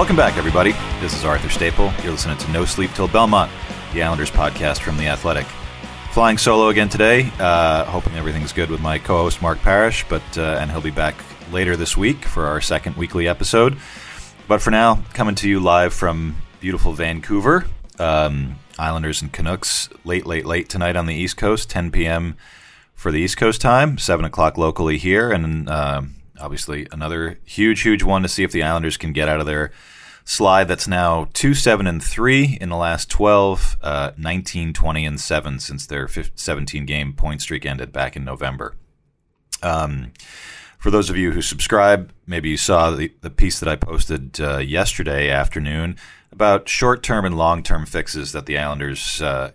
Welcome back, everybody. This is Arthur Staple. You're listening to No Sleep Till Belmont, the Islanders podcast from The Athletic. Flying solo again today, uh, hoping everything's good with my co host, Mark Parrish, but uh, and he'll be back later this week for our second weekly episode. But for now, coming to you live from beautiful Vancouver. Um, Islanders and Canucks late, late, late tonight on the East Coast, 10 p.m. for the East Coast time, 7 o'clock locally here, and uh, obviously another huge, huge one to see if the Islanders can get out of their slide that's now 2 7 and 3 in the last 12, uh, 19, 20, and 7 since their 17 game point streak ended back in November. Um, for those of you who subscribe, maybe you saw the, the piece that I posted uh, yesterday afternoon about short term and long term fixes that the Islanders, uh,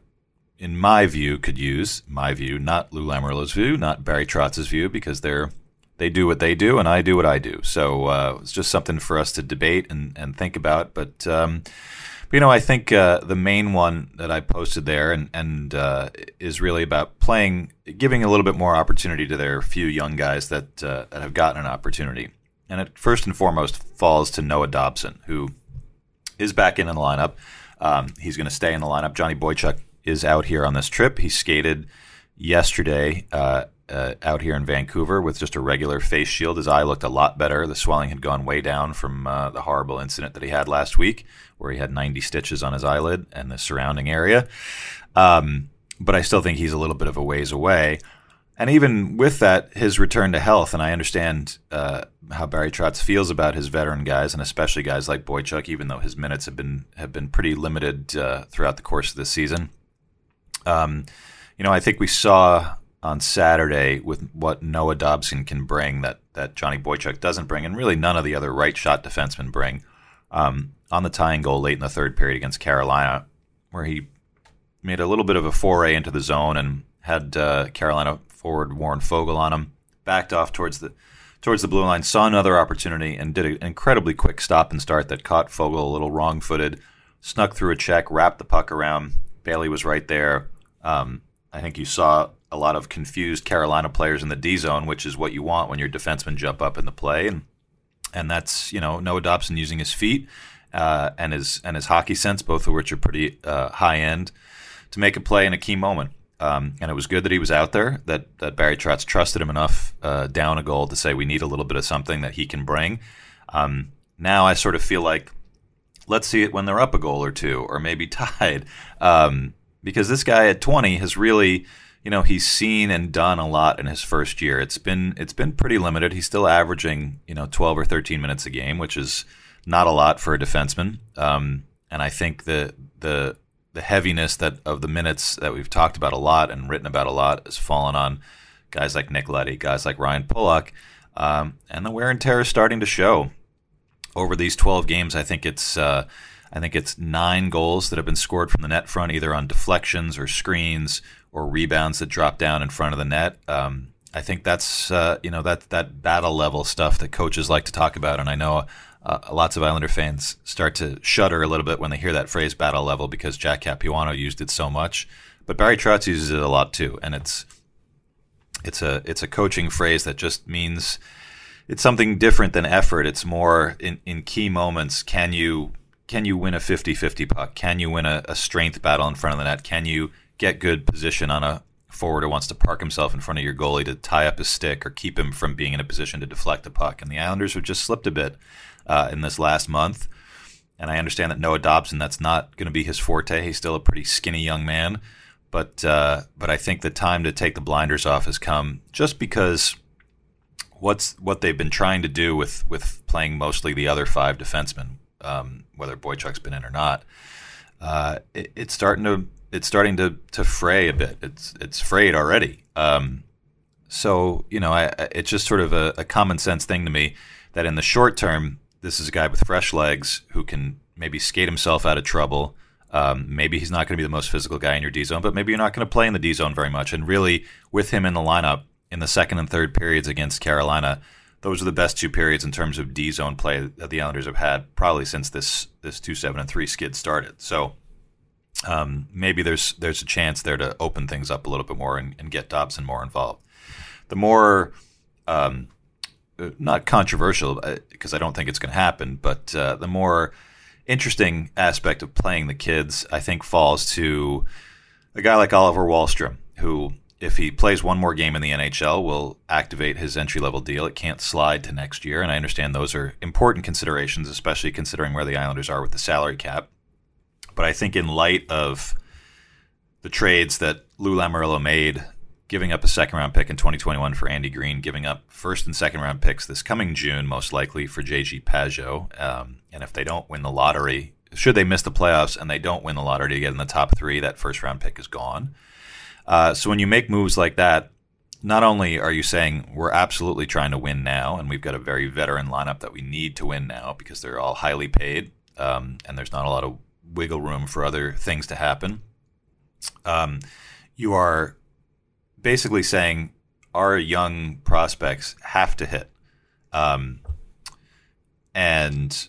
in my view, could use. My view, not Lou Lamoriello's view, not Barry Trotz's view, because they're they do what they do and I do what I do. So uh, it's just something for us to debate and, and think about. But, um, but you know, I think uh, the main one that I posted there and, and uh, is really about playing, giving a little bit more opportunity to their few young guys that, uh, that have gotten an opportunity. And it first and foremost falls to Noah Dobson, who is back in, in the lineup. Um, he's going to stay in the lineup. Johnny Boychuk is out here on this trip. He skated yesterday uh, uh, out here in Vancouver with just a regular face shield. His eye looked a lot better. The swelling had gone way down from uh, the horrible incident that he had last week, where he had 90 stitches on his eyelid and the surrounding area. Um, but I still think he's a little bit of a ways away. And even with that, his return to health, and I understand uh, how Barry Trotz feels about his veteran guys, and especially guys like Boychuk, even though his minutes have been have been pretty limited uh, throughout the course of the season. Um, you know, I think we saw on Saturday with what Noah Dobson can bring that that Johnny Boychuk doesn't bring, and really none of the other right shot defensemen bring. Um, on the tying goal late in the third period against Carolina, where he made a little bit of a foray into the zone and had uh, Carolina forward Warren Foegele on him, backed off towards the towards the blue line, saw another opportunity, and did an incredibly quick stop and start that caught Foegele a little wrong footed, snuck through a check, wrapped the puck around. Bailey was right there. Um, I think you saw a lot of confused Carolina players in the D zone, which is what you want when your defensemen jump up in the play, and and that's you know Noah Dobson using his feet uh, and his and his hockey sense, both of which are pretty uh, high end, to make a play in a key moment. Um, and it was good that he was out there. That that Barry Trotz trusted him enough uh, down a goal to say we need a little bit of something that he can bring. Um, now I sort of feel like let's see it when they're up a goal or two, or maybe tied, um, because this guy at 20 has really you know he's seen and done a lot in his first year. It's been it's been pretty limited. He's still averaging you know 12 or 13 minutes a game, which is not a lot for a defenseman. Um, and I think the the the heaviness that of the minutes that we've talked about a lot and written about a lot has fallen on guys like Nick Leddy, guys like Ryan Pulock, um, and the wear and tear is starting to show over these 12 games. I think it's uh, I think it's nine goals that have been scored from the net front, either on deflections or screens or rebounds that drop down in front of the net. Um, I think that's uh, you know that that battle level stuff that coaches like to talk about, and I know uh, lots of Islander fans start to shudder a little bit when they hear that phrase "battle level" because Jack Capuano used it so much, but Barry Trotz uses it a lot too, and it's it's a it's a coaching phrase that just means it's something different than effort. It's more in, in key moments. Can you can you win a 50-50 puck? Can you win a, a strength battle in front of the net? Can you get good position on a forward who wants to park himself in front of your goalie to tie up his stick or keep him from being in a position to deflect a puck. And the Islanders have just slipped a bit uh, in this last month. And I understand that Noah Dobson, that's not going to be his forte. He's still a pretty skinny young man. But, uh, but I think the time to take the blinders off has come just because what's what they've been trying to do with, with playing mostly the other five defensemen, um, whether Boychuk's been in or not, uh, it, it's starting to it's starting to to fray a bit. It's it's frayed already. Um, so you know, I, it's just sort of a, a, common sense thing to me that in the short term, this is a guy with fresh legs who can maybe skate himself out of trouble. Um, maybe he's not going to be the most physical guy in your D zone, but maybe you're not going to play in the D zone very much. And really, with him in the lineup in the second and third periods against Carolina, those are the best two periods in terms of D zone play that the Islanders have had probably since this this two seven and three skid started. So um, maybe there's there's a chance there to open things up a little bit more and, and get Dobson more involved. The more um, uh, not controversial because uh, I don't think it's going to happen, but uh, the more interesting aspect of playing the kids, I think, falls to a guy like Oliver Wahlstrom, who, if he plays one more game in the NHL, will activate his entry level deal. It can't slide to next year, and I understand those are important considerations, especially considering where the Islanders are with the salary cap. But I think, in light of the trades that Lou Lamoriello made giving up a second round pick in 2021 for Andy Greene, giving up first and second round picks this coming June, most likely for JG Pageau. Um, and if they don't win the lottery, should they miss the playoffs and they don't win the lottery to get in the top three, that first round pick is gone. Uh, so when you make moves like that, not only are you saying we're absolutely trying to win now, and we've got a very veteran lineup that we need to win now because they're all highly paid, um, and there's not a lot of wiggle room for other things to happen. Um, you are basically saying our young prospects have to hit. Um, and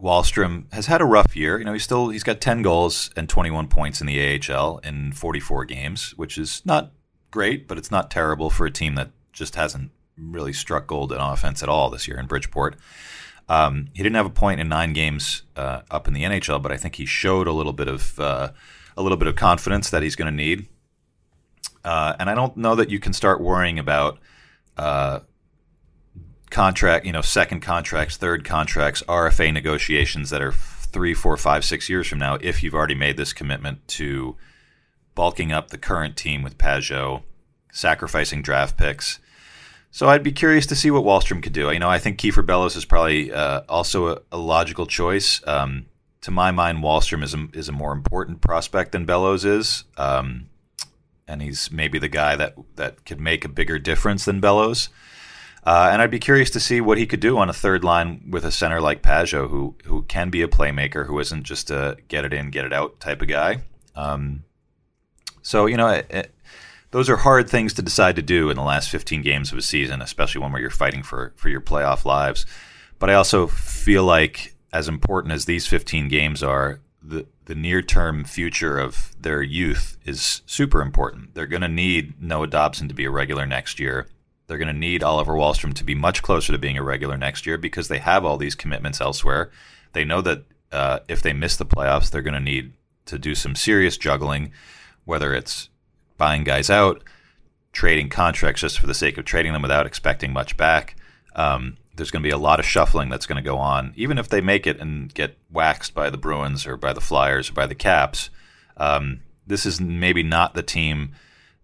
Wahlstrom has had a rough year. You know, he's still he's got 10 goals and 21 points in the AHL in 44 games, which is not great, but it's not terrible for a team that just hasn't really struck gold in offense at all this year in Bridgeport. Um, he didn't have a point in nine games uh, up in the NHL, but I think he showed a little bit of uh, a little bit of confidence that he's going to need. Uh, and I don't know that you can start worrying about uh, contract, you know, second contracts, third contracts, RFA negotiations that are three, four, five, six years from now if you've already made this commitment to bulking up the current team with Pageau, sacrificing draft picks. So I'd be curious to see what Wahlstrom could do. You know, I think Kiefer Bellows is probably uh, also a, a, logical choice. Um, to my mind, Wahlstrom is a, is a more important prospect than Bellows is. Um, and he's maybe the guy that that could make a bigger difference than Bellows. Uh, and I'd be curious to see what he could do on a third line with a center like Pageau, who who can be a playmaker, who isn't just a get it in, get it out type of guy. Um, so you know, it, it, those are hard things to decide to do in the last 15 games of a season, especially one where you're fighting for for your playoff lives. But I also feel like, as important as these 15 games are, the the near term future of their youth is super important. They're going to need Noah Dobson to be a regular next year. They're going to need Oliver Wahlstrom to be much closer to being a regular next year because they have all these commitments elsewhere. They know that uh, if they miss the playoffs, they're going to need to do some serious juggling, whether it's buying guys out, trading contracts just for the sake of trading them without expecting much back. Um, there's going to be a lot of shuffling that's going to go on, even if they make it and get waxed by the Bruins or by the Flyers or by the Caps. Um, this is maybe not the team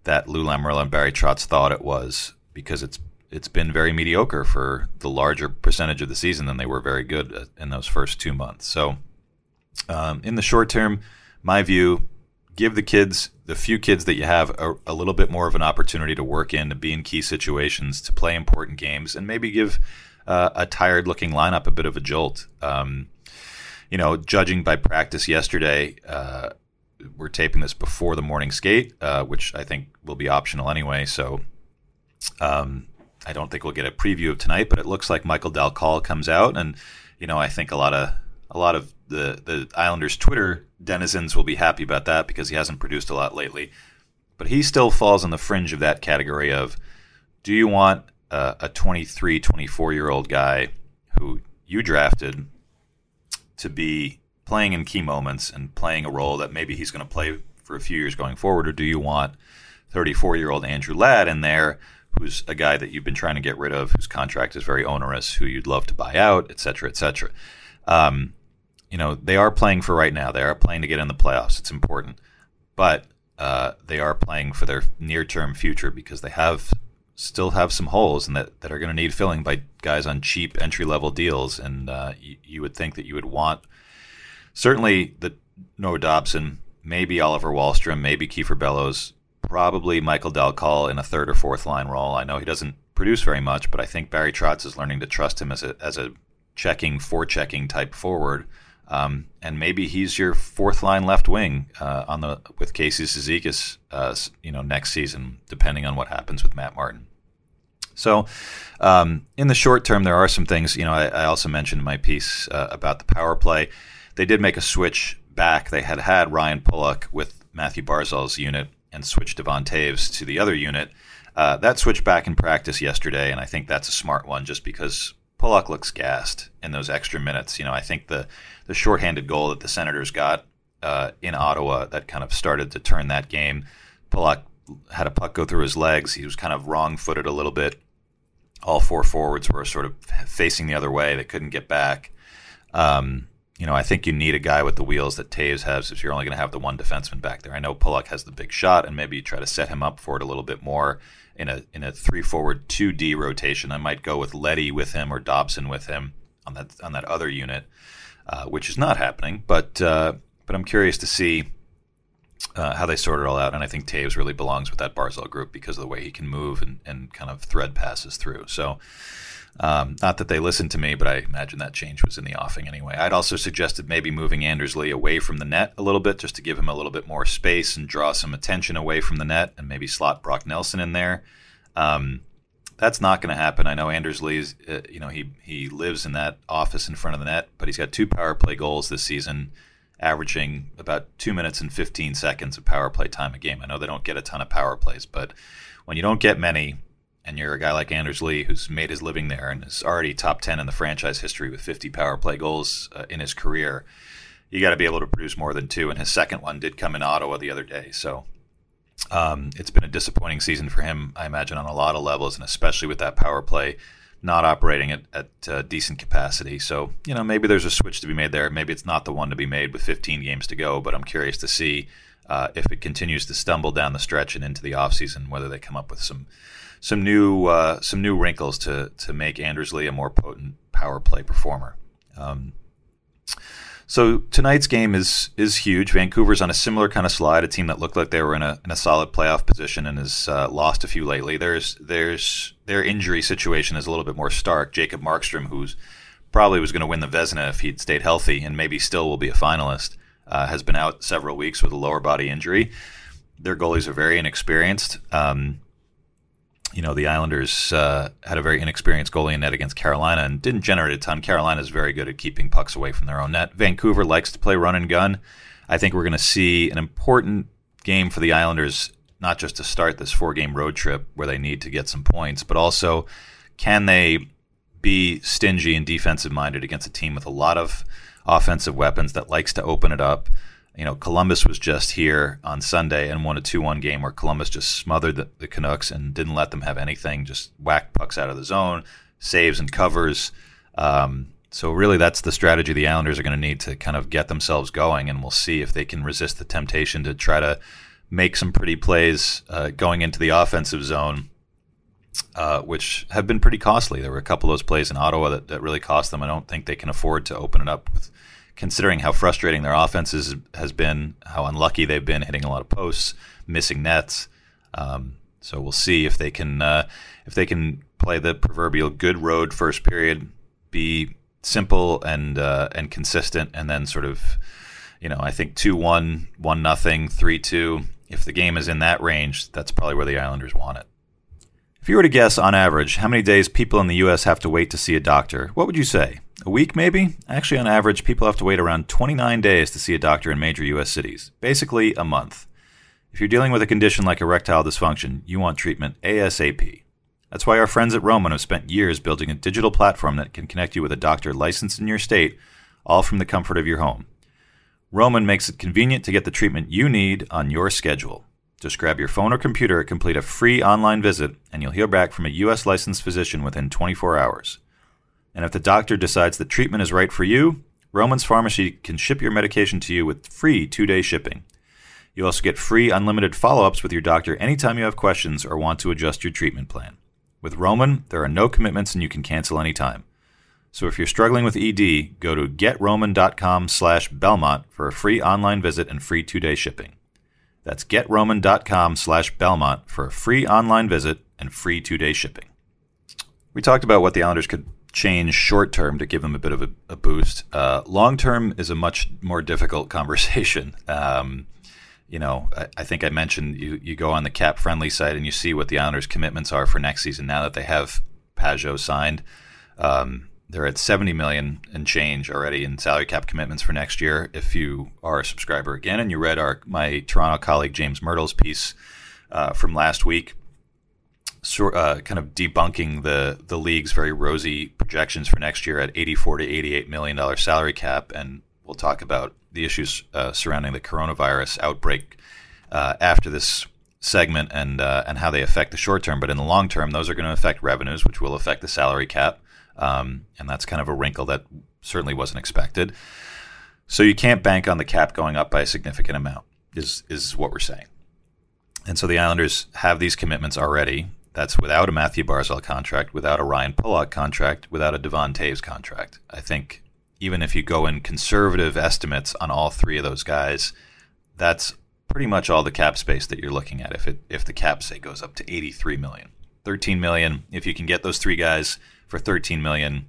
that Lou Lamoriello and Barry Trotz thought it was because it's it's been very mediocre for the larger percentage of the season than they were very good in those first two months. So, um, in the short term, my view: give the kids, the few kids that you have, a, a little bit more of an opportunity to work in, to be in key situations, to play important games, and maybe give uh, a tired looking lineup a bit of a jolt. Um, you know, judging by practice yesterday, uh, we're taping this before the morning skate, uh, which I think will be optional anyway. So um, I don't think we'll get a preview of tonight, but it looks like Michael Dal Colle comes out, and you know, I think a lot of a lot of the the Islanders Twitter denizens will be happy about that because he hasn't produced a lot lately. But he still falls on the fringe of that category of do you want a, a 23, 24 year old guy who you drafted to be playing in key moments and playing a role that maybe he's going to play for a few years going forward, or do you want 34 year old Andrew Ladd in there, who's a guy that you've been trying to get rid of, whose contract is very onerous, who you'd love to buy out, et cetera, et cetera? Um, you know, they are playing for right now. They are playing to get in the playoffs. It's important. But uh, they are playing for their near term future because they have still have some holes and that, that are going to need filling by guys on cheap entry level deals. And uh, you, you, would think that you would want certainly the Noah Dobson, maybe Oliver Wahlstrom, maybe Kiefer Bellows, probably Michael Dal Colle in a third or fourth line role. I know he doesn't produce very much, but I think Barry Trotz is learning to trust him as a as a checking, for checking type forward. Um, and maybe he's your fourth line left wing uh, on the with Casey Cizikas, uh, you know, next season, depending on what happens with Matt Martin. So, um, in the short term, there are some things. You know, I, I also mentioned in my piece uh, about the power play. They did make a switch back. They had had Ryan Pulock with Matthew Barzal's unit and switched Devon Toews to the other unit. Uh, that switched back in practice yesterday, and I think that's a smart one just because Pulock looks gassed in those extra minutes. You know, I think the the shorthanded goal that the Senators got uh, in Ottawa that kind of started to turn that game. Pulock had a puck go through his legs. He was kind of wrong footed a little bit. All four forwards were sort of facing the other way. They couldn't get back. Um, you know, I think you need a guy with the wheels that Toews has if you're only going to have the one defenseman back there. I know Pulock has the big shot, and maybe you try to set him up for it a little bit more in a in a three forward two D rotation. I might go with Leddy with him or Dobson with him on that on that other unit, uh, which is not happening. But uh, but I'm curious to see uh, how they sort it all out. And I think Toews really belongs with that Barzal group because of the way he can move and, and kind of thread passes through. So, um, not that they listened to me, but I imagine that change was in the offing anyway. I'd also suggested maybe moving Anders Lee away from the net a little bit just to give him a little bit more space and draw some attention away from the net and maybe slot Brock Nelson in there. Um, that's not going to happen. I know Anders Lee's, uh, you know, he, he lives in that office in front of the net, but he's got two power play goals this season averaging about two minutes and 15 seconds of power play time a game. I know they don't get a ton of power plays, but when you don't get many, and you're a guy like Anders Lee who's made his living there and is already top 10 in the franchise history with 50 power play goals uh, in his career, you got to be able to produce more than two. And his second one did come in Ottawa the other day. So um, it's been a disappointing season for him, I imagine, on a lot of levels, and especially with that power play not operating at, at uh, decent capacity. So, you know, maybe there's a switch to be made there. Maybe it's not the one to be made with 15 games to go, but I'm curious to see uh, if it continues to stumble down the stretch and into the offseason, whether they come up with some some new uh, some new wrinkles to to make Anders Lee a more potent power play performer. Um, so tonight's game is is huge. Vancouver's on a similar kind of slide, a team that looked like they were in a in a solid playoff position and has uh, lost a few lately. There's there's their injury situation is a little bit more stark. Jacob Markstrom, who's probably was going to win the Vezina if he'd stayed healthy and maybe still will be a finalist, uh, has been out several weeks with a lower body injury. Their goalies are very inexperienced. Um, you know, the Islanders uh, had a very inexperienced goalie in net against Carolina and didn't generate a ton. Carolina is very good at keeping pucks away from their own net. Vancouver likes to play run and gun. I think we're going to see an important game for the Islanders, not just to start this four game road trip where they need to get some points, but also can they be stingy and defensive minded against a team with a lot of offensive weapons that likes to open it up you know, Columbus was just here on Sunday and won a 2 1 game where Columbus just smothered the, the, Canucks and didn't let them have anything, just whacked pucks out of the zone, saves and covers. Um, so, really, that's the strategy the Islanders are going to need to kind of get themselves going, and we'll see if they can resist the temptation to try to make some pretty plays uh, going into the offensive zone. Uh, which have been pretty costly. There were a couple of those plays in Ottawa that, that really cost them. I don't think they can afford to open it up with considering how frustrating their offense has been, how unlucky they've been hitting a lot of posts, missing nets. Um, so we'll see if they can uh, if they can play the proverbial good road first period, be simple and uh, and consistent, and then sort of, you know, I think two one, one nothing, three two. If the game is in that range, that's probably where the Islanders want it. If you were to guess on average how many days people in the U.S. have to wait to see a doctor, what would you say? A week, maybe? Actually, on average, people have to wait around 29 days to see a doctor in major U.S. cities. Basically, a month. If you're dealing with a condition like erectile dysfunction, you want treatment ASAP. That's why our friends at Roman have spent years building a digital platform that can connect you with a doctor licensed in your state, all from the comfort of your home. Roman makes it convenient to get the treatment you need on your schedule. Just grab your phone or computer, complete a free online visit, and you'll hear back from a U.S. licensed physician within 24 hours. And if the doctor decides that treatment is right for you, Roman's Pharmacy can ship your medication to you with free two day shipping. You also get free unlimited follow ups with your doctor anytime you have questions or want to adjust your treatment plan. With Roman, there are no commitments and you can cancel anytime. So if you're struggling with ED, go to getroman.com slash Belmont for a free online visit and free two day shipping. That's getroman.com slash Belmont for a free online visit and free two day shipping. We talked about what the Islanders could change short term to give them a bit of a, a boost. Uh, long term is a much more difficult conversation. Um, you know, I, I, think I mentioned you, you go on the CapFriendly side and you see what the Islanders' commitments are for next season now that they have Pageau signed. Um, they're at 70 million and change already in salary cap commitments for next year. If you are a subscriber again and you read our my Toronto colleague James Mirtle's piece uh, from last week, sort uh, kind of debunking the the league's very rosy projections for next year at 84 to 88 million dollar salary cap, and we'll talk about the issues uh, surrounding the coronavirus outbreak uh, after this segment and uh, and how they affect the short term. But in the long term, those are going to affect revenues, which will affect the salary cap, um, and that's kind of a wrinkle that certainly wasn't expected. So you can't bank on the cap going up by a significant amount. Is is what we're saying. And so the Islanders have these commitments already. That's without a Matthew Barzal contract, without a Ryan Pulock contract, without a Devon Toews contract. I think even if you go in conservative estimates on all three of those guys, that's pretty much all the cap space that you're looking at. If it if the cap say goes up to 83 million 13 million if you can get those three guys for 13 million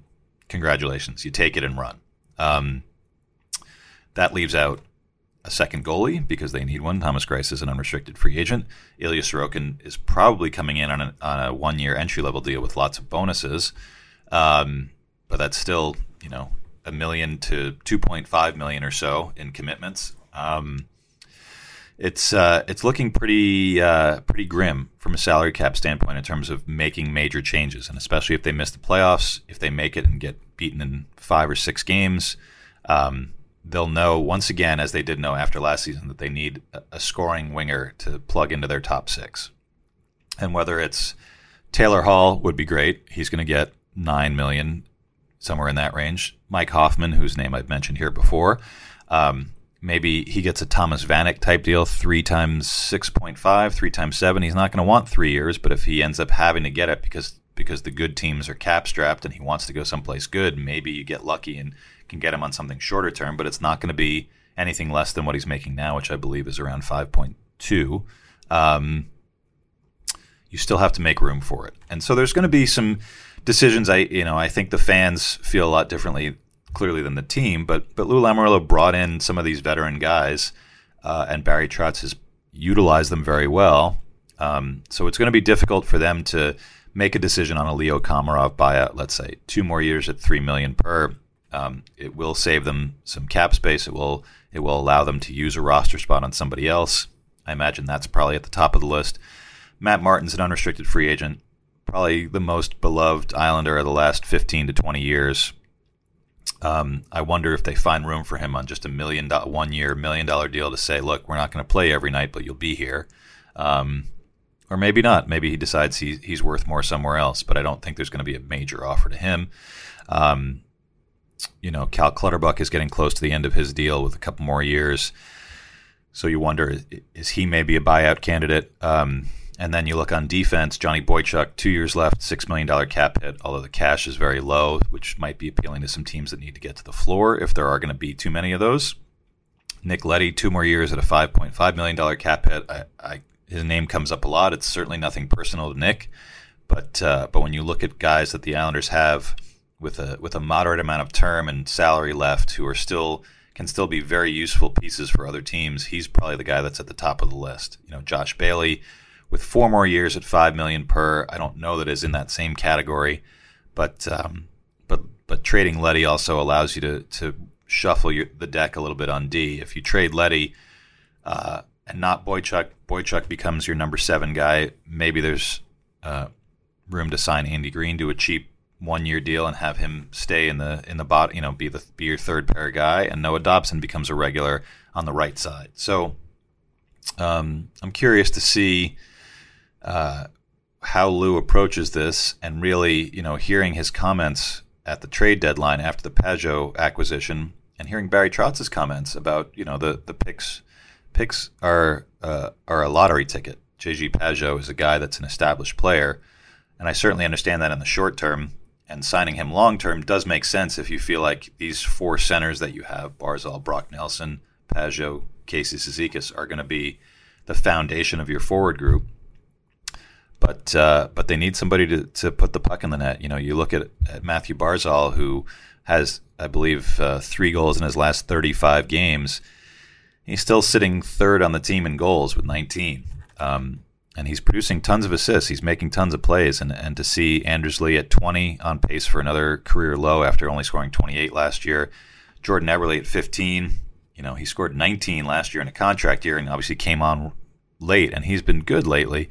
congratulations. You take it and run. Um, that leaves out a second goalie because they need one. Thomas greiss is an unrestricted free agent. Ilya sorokin is probably coming in on a, on a one year entry level deal with lots of bonuses. Um, but that's still you know a million to 2.5 million or so in commitments. Um, it's uh, it's looking pretty uh, pretty grim from a salary cap standpoint in terms of making major changes, and especially if they miss the playoffs, if they make it and get beaten in five or six games, um, they'll know once again, as they did know after last season, that they need a scoring winger to plug into their top six, and whether it's Taylor Hall would be great. He's going to get nine million, somewhere in that range. Mike Hoffman, whose name I've mentioned here before. Um, maybe he gets a Thomas Vanek type deal, three times six point five, three times seven. He's not going to want three years, but if he ends up having to get it because because the good teams are cap strapped and he wants to go someplace good, maybe you get lucky and can get him on something shorter term. But it's not going to be anything less than what he's making now, which I believe is around five point two. Um, you still have to make room for it, and so there's going to be some decisions. I you know I think the fans feel a lot differently clearly than the team. But but Lou Lamoriello brought in some of these veteran guys, uh, and Barry Trotz has utilized them very well. Um, so it's going to be difficult for them to make a decision on a Leo Komarov buyout. Let's say two more years at three million per. Um, it will save them some cap space. It will it will allow them to use a roster spot on somebody else. I imagine that's probably at the top of the list. Matt Martin's an unrestricted free agent, probably the most beloved Islander of the last 15 to 20 years. Um, I wonder if they find room for him on just a million do- one year million dollar deal to say, look, we're not going to play every night, but you'll be here. Um, or maybe not. Maybe he decides he, he's worth more somewhere else. But I don't think there's going to be a major offer to him. Um, you know, Cal Clutterbuck is getting close to the end of his deal with a couple more years. So you wonder, is he maybe a buyout candidate? Um, and then you look on defense, Johnny Boychuk, two years left, $6 million cap hit, although the cash is very low, which might be appealing to some teams that need to get to the floor if there are going to be too many of those. Nick Leddy, two more years at a $5.5 million cap hit. I, I, his name comes up a lot. It's certainly nothing personal to Nick. But, uh, but when you look at guys that the Islanders have with a, with a moderate amount of term and salary left who are still can still be very useful pieces for other teams, he's probably the guy that's at the top of the list. You know, Josh Bailey – with four more years at five million per. I don't know that is in that same category, but um, but but trading Leddy also allows you to to shuffle your, the deck a little bit on D. If you trade Leddy uh, and not Boychuk, Boychuk becomes your number seven guy. Maybe there's uh, room to sign Andy Greene to a cheap one year deal and have him stay in the in the bot, you know, be the be your third pair guy, and Noah Dobson becomes a regular on the right side. So um, I'm curious to see uh, how Lou approaches this, and really, you know, hearing his comments at the trade deadline after the Pageau acquisition, and hearing Barry Trotz's comments about, you know, the the picks picks are uh, are a lottery ticket. JG Pageau is a guy that's an established player, and I certainly understand that in the short term. And signing him long term does make sense if you feel like these four centers that you have Barzal, Brock Nelson, Pageau, Casey Cizikas are going to be the foundation of your forward group but uh, but they need somebody to, to put the puck in the net. You know, you look at, at Matthew Barzal, who has, I believe, uh, three goals in his last 35 games. He's still sitting third on the team in goals with 19. Um, and he's producing tons of assists. He's making tons of plays, and and to see Anders Lee at 20 on pace for another career low after only scoring 28 last year, Jordan Eberle at 15. You know, he scored 19 last year in a contract year, and obviously came on late, and he's been good lately.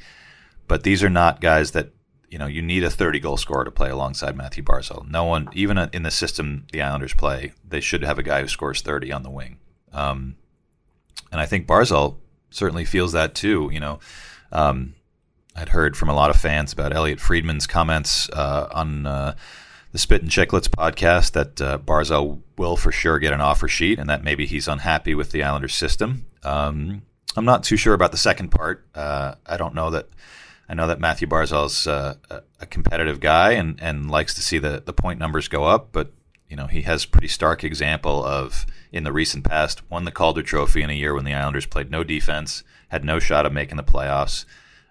But these are not guys that you know you need a 30 goal scorer to play alongside Matthew Barzal. No one, even in the system the Islanders play, they should have a guy who scores 30 on the wing. Um, and I think Barzal certainly feels that too. You know um, I'd heard from a lot of fans about Elliotte Friedman's comments uh, on uh, the Spit and Chicklets podcast that uh, Barzal will for sure get an offer sheet and that maybe he's unhappy with the Islanders system. Um, I'm not too sure about the second part. Uh, I don't know that. I know that Matthew Barzal's uh, a competitive guy and, and likes to see the, the point numbers go up, but you know he has pretty stark example of in the recent past won the Calder Trophy in a year when the Islanders played no defense had no shot of making the playoffs.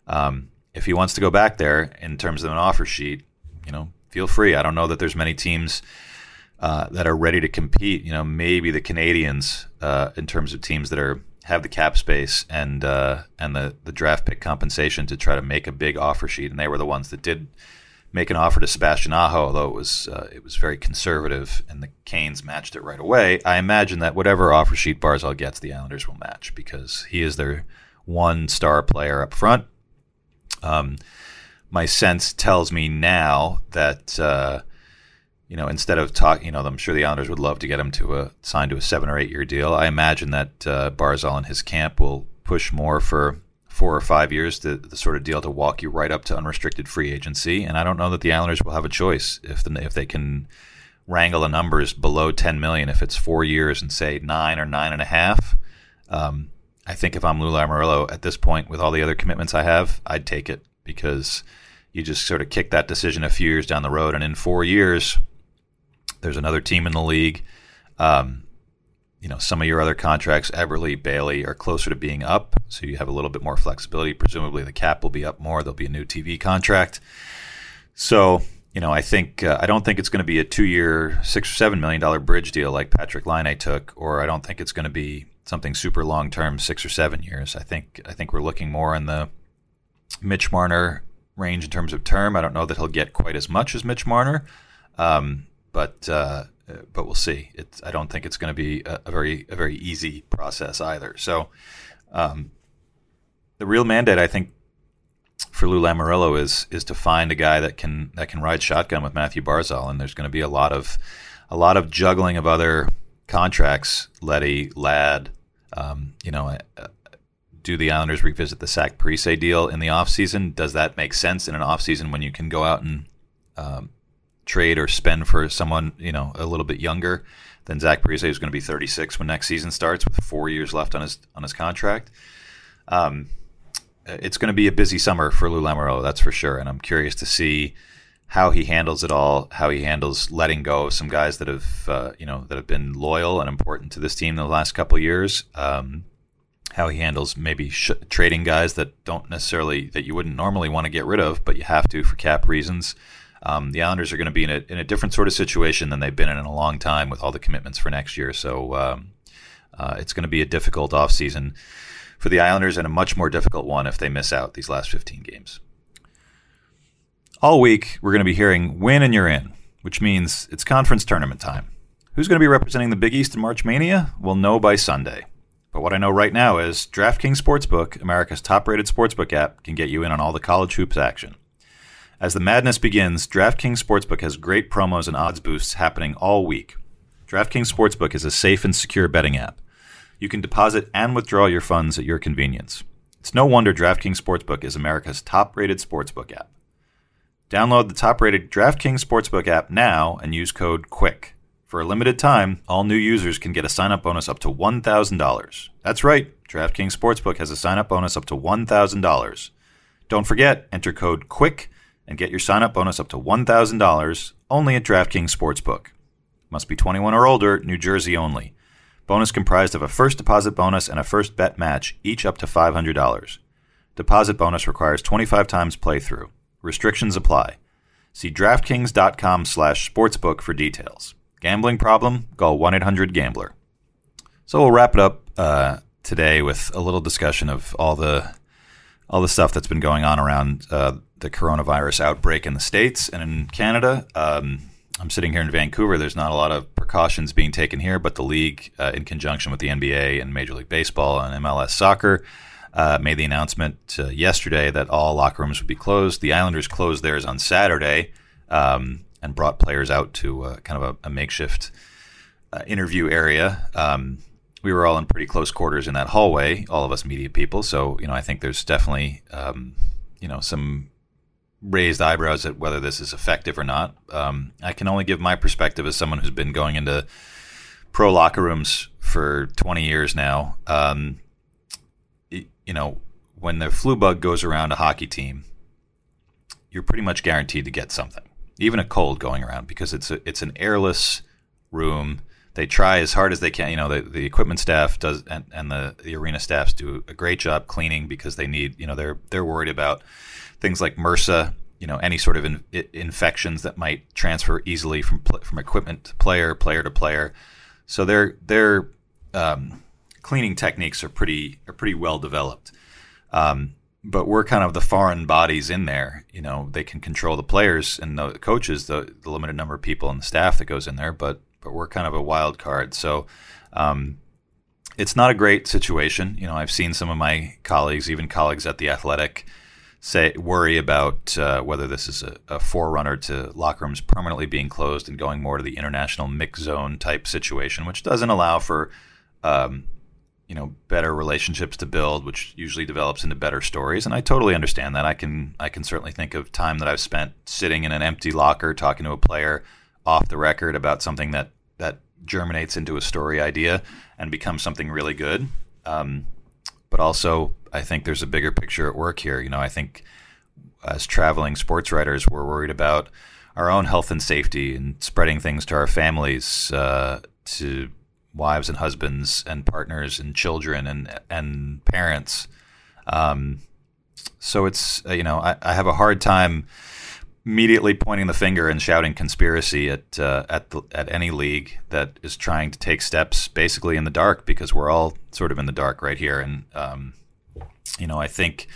Um, if he wants to go back there in terms of an offer sheet, you know, feel free. I don't know that there's many teams uh, that are ready to compete. You know, maybe the Canadiens uh, in terms of teams that are have the cap space and uh, and the the draft pick compensation to try to make a big offer sheet, and they were the ones that did make an offer to Sebastian Aho, although it was uh, it was very conservative, and the Canes matched it right away. I imagine that whatever offer sheet Barzal gets, the Islanders will match because he is their one star player up front. Um, my sense tells me now that uh, you know instead of talking, you know, I'm sure the Islanders would love to get him to a sign to a seven or eight year deal. I imagine that uh, Barzal and his camp will push more for four or five years, to, the sort of deal to walk you right up to unrestricted free agency. And I don't know that the Islanders will have a choice if the, if they can wrangle the numbers below 10 million. If it's four years and say nine or nine and a half, um, I think if I'm Lou Lamoriello at this point with all the other commitments I have, I'd take it because you just sort of kick that decision a few years down the road, and in four years, there's another team in the league. Um, you know, some of your other contracts, Eberle, Bailey, are closer to being up, so you have a little bit more flexibility. Presumably, the cap will be up more. There'll be a new TV contract. So, you know, I think uh, I don't think it's going to be a two-year, six or seven million dollar bridge deal like Patrik Laine took, or I don't think it's going to be something super long term, six or seven years. I think I think we're looking more in the Mitch Marner range in terms of term. I don't know that he'll get quite as much as Mitch Marner, um, but uh, but we'll see. It's, I don't think it's going to be a, a, very a very easy process either. So um, the real mandate, I think, for Lou Lamoriello is is to find a guy that can that can ride shotgun with Matthew Barzal, and there's going to be a lot of a lot of juggling of other contracts, Leddy, Ladd, um, you know, uh, do the Islanders revisit the Zach Parise deal in the offseason? Does that make sense in an offseason when you can go out and um, trade or spend for someone, you know, a little bit younger than Zach Parise, who's going to be 36 when next season starts with four years left on his on his contract? Um, it's going to be a busy summer for Lou Lamoriello, that's for sure, and I'm curious to see – how he handles it all, how he handles letting go of some guys that have uh, you know that have been loyal and important to this team in the last couple years. Um, how he handles maybe sh- trading guys that don't necessarily that you wouldn't normally want to get rid of, but you have to for cap reasons. Um, the Islanders are going to be in a, in a different sort of situation than they've been in in a long time with all the commitments for next year. So um, uh, it's going to be a difficult offseason for the Islanders and a much more difficult one if they miss out these last 15 games. All week, we're going to be hearing win and you're in, which means it's conference tournament time. Who's going to be representing the Big East in March Mania? We'll know by Sunday. But what I know right now is DraftKings Sportsbook, America's top rated sportsbook app, can get you in on all the college hoops action. As the madness begins, DraftKings Sportsbook has great promos and odds boosts happening all week. DraftKings Sportsbook is a safe and secure betting app. You can deposit and withdraw your funds at your convenience. It's no wonder DraftKings Sportsbook is America's top rated sportsbook app. Download the top rated DraftKings Sportsbook app now and use code QUICK. For a limited time, all new users can get a sign up bonus up to $1,000. That's right, DraftKings Sportsbook has a sign up bonus up to $1,000. Don't forget, enter code QUICK and get your sign up bonus up to $1,000 only at DraftKings Sportsbook. Must be 21 or older, New Jersey only. Bonus comprised of a first deposit bonus and a first bet match, each up to $500. Deposit bonus requires 25 times playthrough. Restrictions apply. See DraftKings.com slash sportsbook for details. Gambling problem? Call 1-800-GAMBLER. So we'll wrap it up uh, today with a little discussion of all the all the stuff that's been going on around uh, the coronavirus outbreak in the states and in Canada. Um, I'm sitting here in Vancouver. There's not a lot of precautions being taken here, but the league, uh, in conjunction with the NBA and Major League Baseball and MLS Soccer, uh, made the announcement uh, yesterday that all locker rooms would be closed. The Islanders closed theirs on Saturday um, and brought players out to uh, kind of a, a makeshift uh, interview area. Um, we were all in pretty close quarters in that hallway, all of us media people. So you know, I think there's definitely um, you know some raised eyebrows at whether this is effective or not. Um, I can only give my perspective as someone who's been going into pro locker rooms for 20 years now. Um, you know, when the flu bug goes around a hockey team, you're pretty much guaranteed to get something, even a cold going around, because it's a, it's an airless room. They try as hard as they can. You know, the, the equipment staff does, and, and the, the arena staffs do a great job cleaning because they need, you know, they're they're worried about things like MRSA, you know, any sort of in, infections that might transfer easily from from equipment to player, player to player. So their their um, cleaning techniques are pretty are pretty well developed. Um, but we're kind of the foreign bodies in there. You know, they can control the players and the coaches, the, the limited number of people and the staff that goes in there. But but we're kind of a wild card. So um, it's not a great situation. You know, I've seen some of my colleagues, even colleagues at the Athletic, say worry about uh, whether this is a, a, forerunner to locker rooms permanently being closed and going more to the international mix zone type situation, which doesn't allow for um, you know better relationships to build, which usually develops into better stories. And I totally understand that. I can I can certainly think of time that I've spent sitting in an empty locker talking to a player off the record about something that that germinates into a story idea and becomes something really good. Um, but also I think there's a bigger picture at work here. You know, I think as traveling sports writers, we're worried about our own health and safety and spreading things to our families, uh, to wives and husbands and partners and children and and parents. Um, so it's uh, you know I, I, have a hard time immediately pointing the finger and shouting conspiracy at uh, at the, at any league that is trying to take steps basically in the dark because we're all sort of in the dark right here and um, you know, I think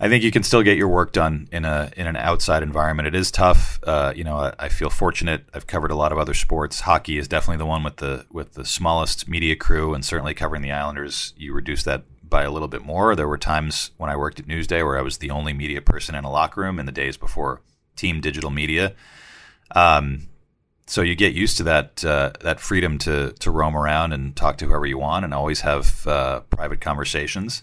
I think you can still get your work done in a in an outside environment. It is tough. Uh, you know, I, I, feel fortunate. I've covered a lot of other sports. Hockey is definitely the one with the with the smallest media crew, and certainly covering the Islanders, you reduce that by a little bit more. There were times when I worked at Newsday where I was the only media person in a locker room in the days before team digital media. Um, so you get used to that uh, that freedom to to roam around and talk to whoever you want, and always have uh, private conversations.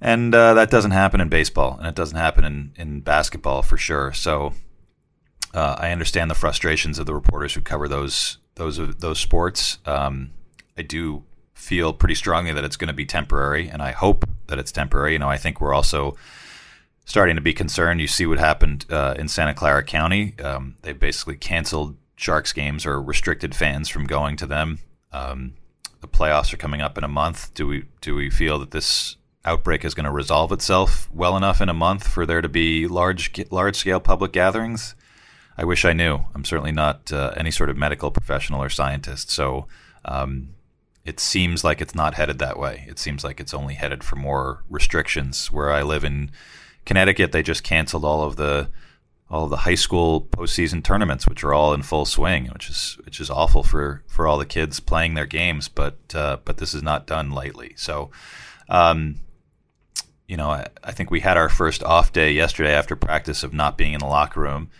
And uh, that doesn't happen in baseball, and it doesn't happen in, in basketball for sure. So uh, I understand the frustrations of the reporters who cover those those those sports. Um, I do feel pretty strongly that it's going to be temporary, and I hope that it's temporary. You know, I think we're also starting to be concerned. You see what happened uh, in Santa Clara County. Um, they basically canceled Sharks games or restricted fans from going to them. Um, the playoffs are coming up in a month. Do we do we feel that this outbreak is going to resolve itself well enough in a month for there to be large large scale public gatherings. I wish I knew. I'm certainly not uh, any sort of medical professional or scientist, so um, it seems like it's not headed that way. It seems like it's only headed for more restrictions. Where I live in Connecticut, they just canceled all of the all of the high school postseason tournaments, which are all in full swing, which is which is awful for, for all the kids playing their games. But uh, but this is not done lightly. So um, you know, I, I, think we had our first off day yesterday after practice of not being in the locker room,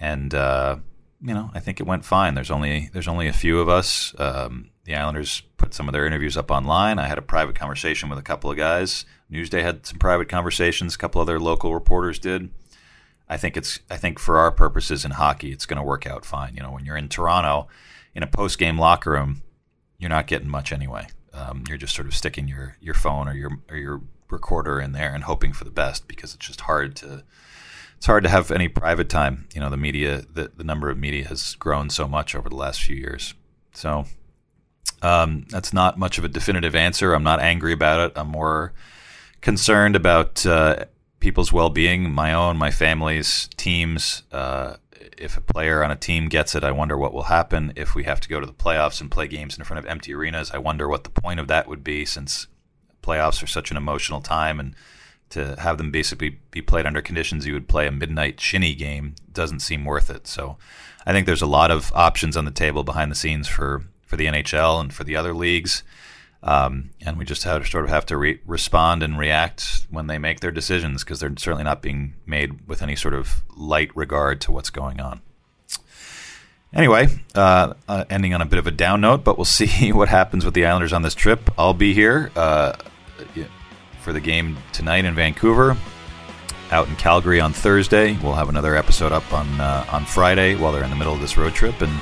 and uh, you know, I think it went fine. There's only there's only a few of us. Um, the Islanders put some of their interviews up online. I had a private conversation with a couple of guys. Newsday had some private conversations. A couple other local reporters did. I think it's I think for our purposes in hockey, it's going to work out fine. You know, when you're in Toronto, in a post game locker room, you're not getting much anyway. Um, you're just sort of sticking your your phone or your or your recorder in there and hoping for the best because it's just hard to it's hard to have any private time. You know, the media, the, the number of media has grown so much over the last few years. So um, that's not much of a definitive answer. I'm not angry about it. I'm more concerned about uh, people's well being, my own, my family's, teams. Uh, if a player on a team gets it, I wonder what will happen. If we have to go to the playoffs and play games in front of empty arenas, I wonder what the point of that would be since playoffs are such an emotional time and to have them basically be played under conditions you would play a midnight shinny game doesn't seem worth it. So I think there's a lot of options on the table behind the scenes for, for the NHL and for the other leagues. Um, and we just have, to sort of have to re- respond and react when they make their decisions because they're certainly not being made with any sort of light regard to what's going on. Anyway, uh, uh, ending on a bit of a down note, but we'll see what happens with the Islanders on this trip. I'll be here uh, for the game tonight in Vancouver. Out in Calgary on Thursday. We'll have another episode up on uh, on Friday while they're in the middle of this road trip. And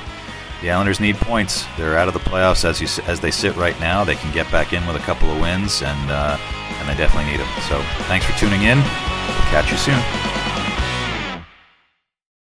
the Islanders need points. They're out of the playoffs as you as they sit right now. They can get back in with a couple of wins, and uh, and they definitely need them. So thanks for tuning in. We'll catch you soon.